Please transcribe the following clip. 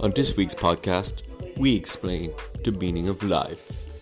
On this week's podcast, we explain the meaning of life.